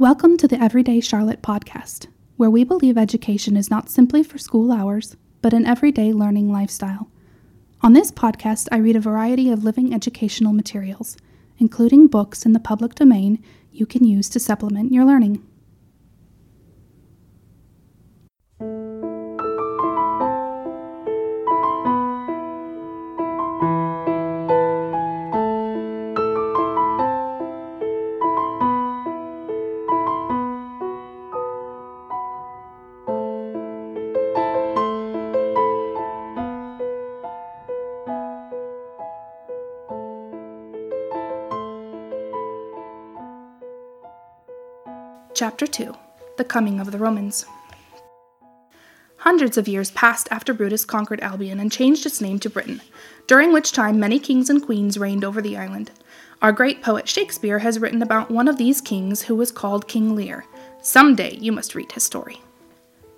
Welcome to the Everyday Charlotte podcast, where we believe education is not simply for school hours, but an everyday learning lifestyle. On this podcast, I read a variety of living educational materials, including books in the public domain you can use to supplement your learning. Chapter 2 The Coming of the Romans. Hundreds of years passed after Brutus conquered Albion and changed its name to Britain, during which time many kings and queens reigned over the island. Our great poet Shakespeare has written about one of these kings who was called King Lear. Some day you must read his story.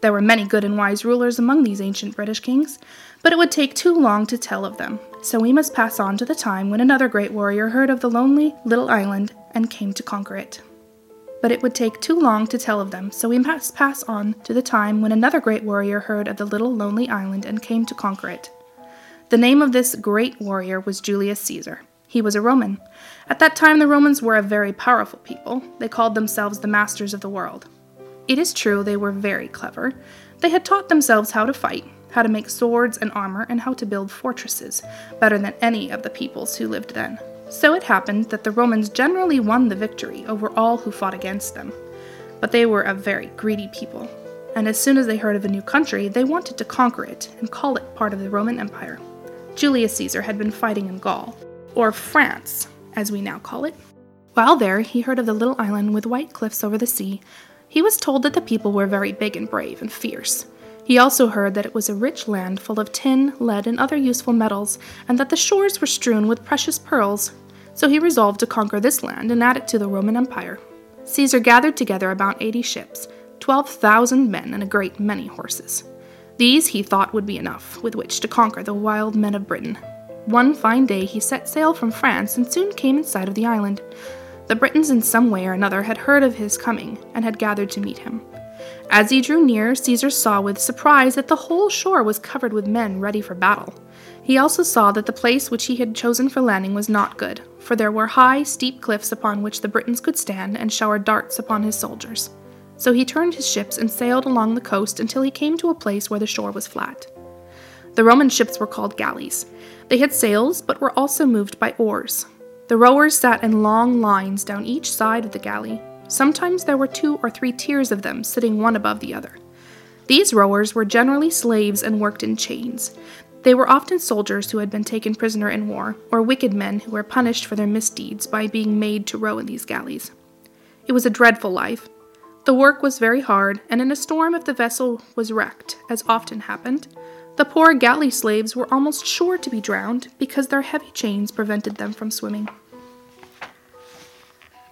There were many good and wise rulers among these ancient British kings, but it would take too long to tell of them, so we must pass on to the time when another great warrior heard of the lonely little island and came to conquer it but it would take too long to tell of them, so we must pass on to the time when another great warrior heard of the little lonely island and came to conquer it. The name of this great warrior was Julius Caesar. He was a Roman. At that time, the Romans were a very powerful people. They called themselves the masters of the world. It is true they were very clever. They had taught themselves how to fight, how to make swords and armor, and how to build fortresses, better than any of the peoples who lived then. So it happened that the Romans generally won the victory over all who fought against them. But they were a very greedy people, and as soon as they heard of a new country, they wanted to conquer it and call it part of the Roman Empire. Julius Caesar had been fighting in Gaul, or France, as we now call it. While there, he heard of the little island with white cliffs over the sea. He was told that the people were very big and brave and fierce. He also heard that it was a rich land full of tin, lead, and other useful metals, and that the shores were strewn with precious pearls, so he resolved to conquer this land and add it to the Roman Empire. Caesar gathered together about 80 ships, 12,000 men, and a great many horses. These he thought would be enough with which to conquer the wild men of Britain. One fine day he set sail from France and soon came in sight of the island. The Britons, in some way or another, had heard of his coming and had gathered to meet him. As he drew near, Caesar saw with surprise that the whole shore was covered with men ready for battle. He also saw that the place which he had chosen for landing was not good, for there were high, steep cliffs upon which the Britons could stand and shower darts upon his soldiers. So he turned his ships and sailed along the coast until he came to a place where the shore was flat. The Roman ships were called galleys. They had sails, but were also moved by oars. The rowers sat in long lines down each side of the galley. Sometimes there were two or three tiers of them sitting one above the other. These rowers were generally slaves and worked in chains. They were often soldiers who had been taken prisoner in war, or wicked men who were punished for their misdeeds by being made to row in these galleys. It was a dreadful life. The work was very hard, and in a storm, if the vessel was wrecked, as often happened, the poor galley slaves were almost sure to be drowned because their heavy chains prevented them from swimming.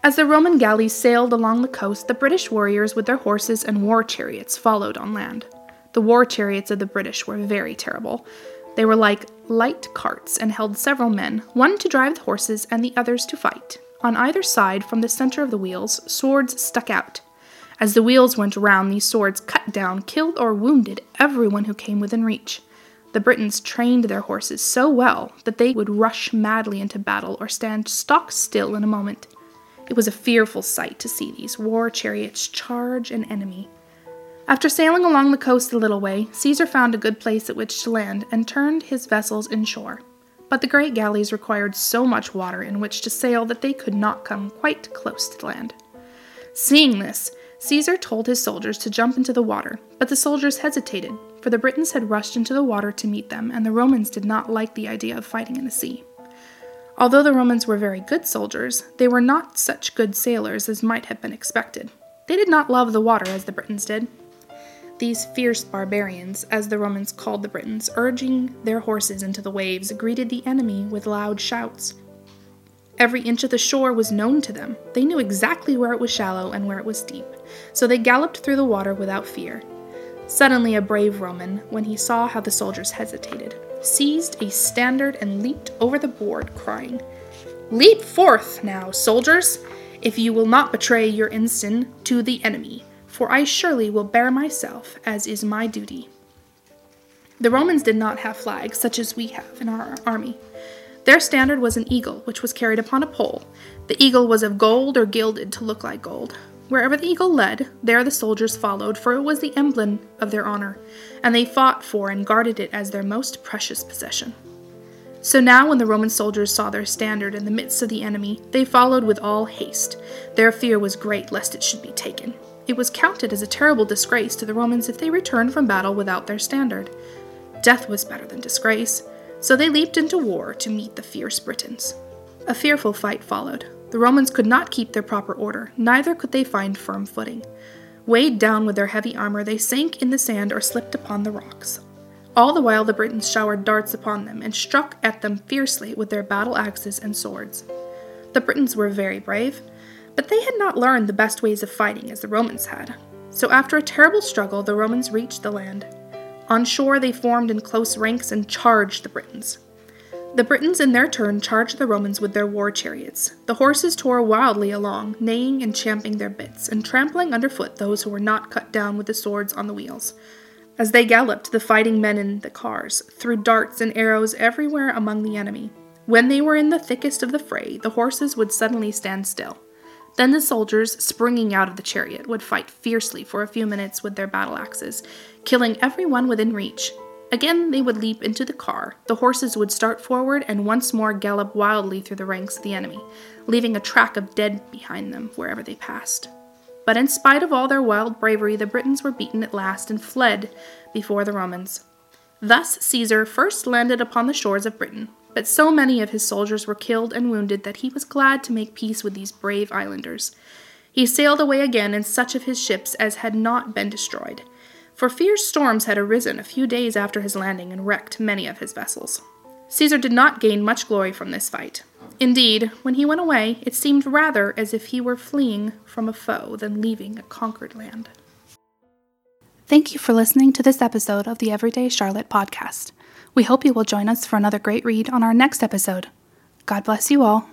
As the Roman galleys sailed along the coast, the British warriors with their horses and war chariots followed on land. The war chariots of the British were very terrible. They were like light carts and held several men, one to drive the horses and the others to fight. On either side, from the center of the wheels, swords stuck out. As the wheels went round, these swords cut down, killed, or wounded everyone who came within reach. The Britons trained their horses so well that they would rush madly into battle or stand stock still in a moment. It was a fearful sight to see these war chariots charge an enemy. After sailing along the coast a little way, Caesar found a good place at which to land and turned his vessels inshore. But the great galleys required so much water in which to sail that they could not come quite close to land. Seeing this, Caesar told his soldiers to jump into the water, but the soldiers hesitated, for the Britons had rushed into the water to meet them, and the Romans did not like the idea of fighting in the sea. Although the Romans were very good soldiers, they were not such good sailors as might have been expected. They did not love the water as the Britons did, these fierce barbarians, as the Romans called the Britons, urging their horses into the waves, greeted the enemy with loud shouts. Every inch of the shore was known to them. They knew exactly where it was shallow and where it was deep, so they galloped through the water without fear. Suddenly, a brave Roman, when he saw how the soldiers hesitated, seized a standard and leaped over the board, crying, Leap forth now, soldiers! if you will not betray your ensign to the enemy, for I surely will bear myself as is my duty. The Romans did not have flags such as we have in our army. Their standard was an eagle, which was carried upon a pole. The eagle was of gold or gilded to look like gold. Wherever the eagle led, there the soldiers followed, for it was the emblem of their honor, and they fought for and guarded it as their most precious possession. So now, when the Roman soldiers saw their standard in the midst of the enemy, they followed with all haste. Their fear was great lest it should be taken. It was counted as a terrible disgrace to the Romans if they returned from battle without their standard. Death was better than disgrace, so they leaped into war to meet the fierce Britons. A fearful fight followed. The Romans could not keep their proper order, neither could they find firm footing. Weighed down with their heavy armor, they sank in the sand or slipped upon the rocks. All the while, the Britons showered darts upon them and struck at them fiercely with their battle axes and swords. The Britons were very brave, but they had not learned the best ways of fighting as the Romans had. So, after a terrible struggle, the Romans reached the land. On shore, they formed in close ranks and charged the Britons. The Britons, in their turn, charged the Romans with their war chariots. The horses tore wildly along, neighing and champing their bits, and trampling underfoot those who were not cut down with the swords on the wheels. As they galloped, the fighting men in the cars threw darts and arrows everywhere among the enemy. When they were in the thickest of the fray, the horses would suddenly stand still. Then the soldiers, springing out of the chariot, would fight fiercely for a few minutes with their battle axes, killing every one within reach, Again, they would leap into the car, the horses would start forward, and once more gallop wildly through the ranks of the enemy, leaving a track of dead behind them wherever they passed. But in spite of all their wild bravery, the Britons were beaten at last and fled before the Romans. Thus Caesar first landed upon the shores of Britain, but so many of his soldiers were killed and wounded that he was glad to make peace with these brave islanders. He sailed away again in such of his ships as had not been destroyed for fierce storms had arisen a few days after his landing and wrecked many of his vessels. Caesar did not gain much glory from this fight. Indeed, when he went away, it seemed rather as if he were fleeing from a foe than leaving a conquered land. Thank you for listening to this episode of the Everyday Charlotte podcast. We hope you will join us for another great read on our next episode. God bless you all.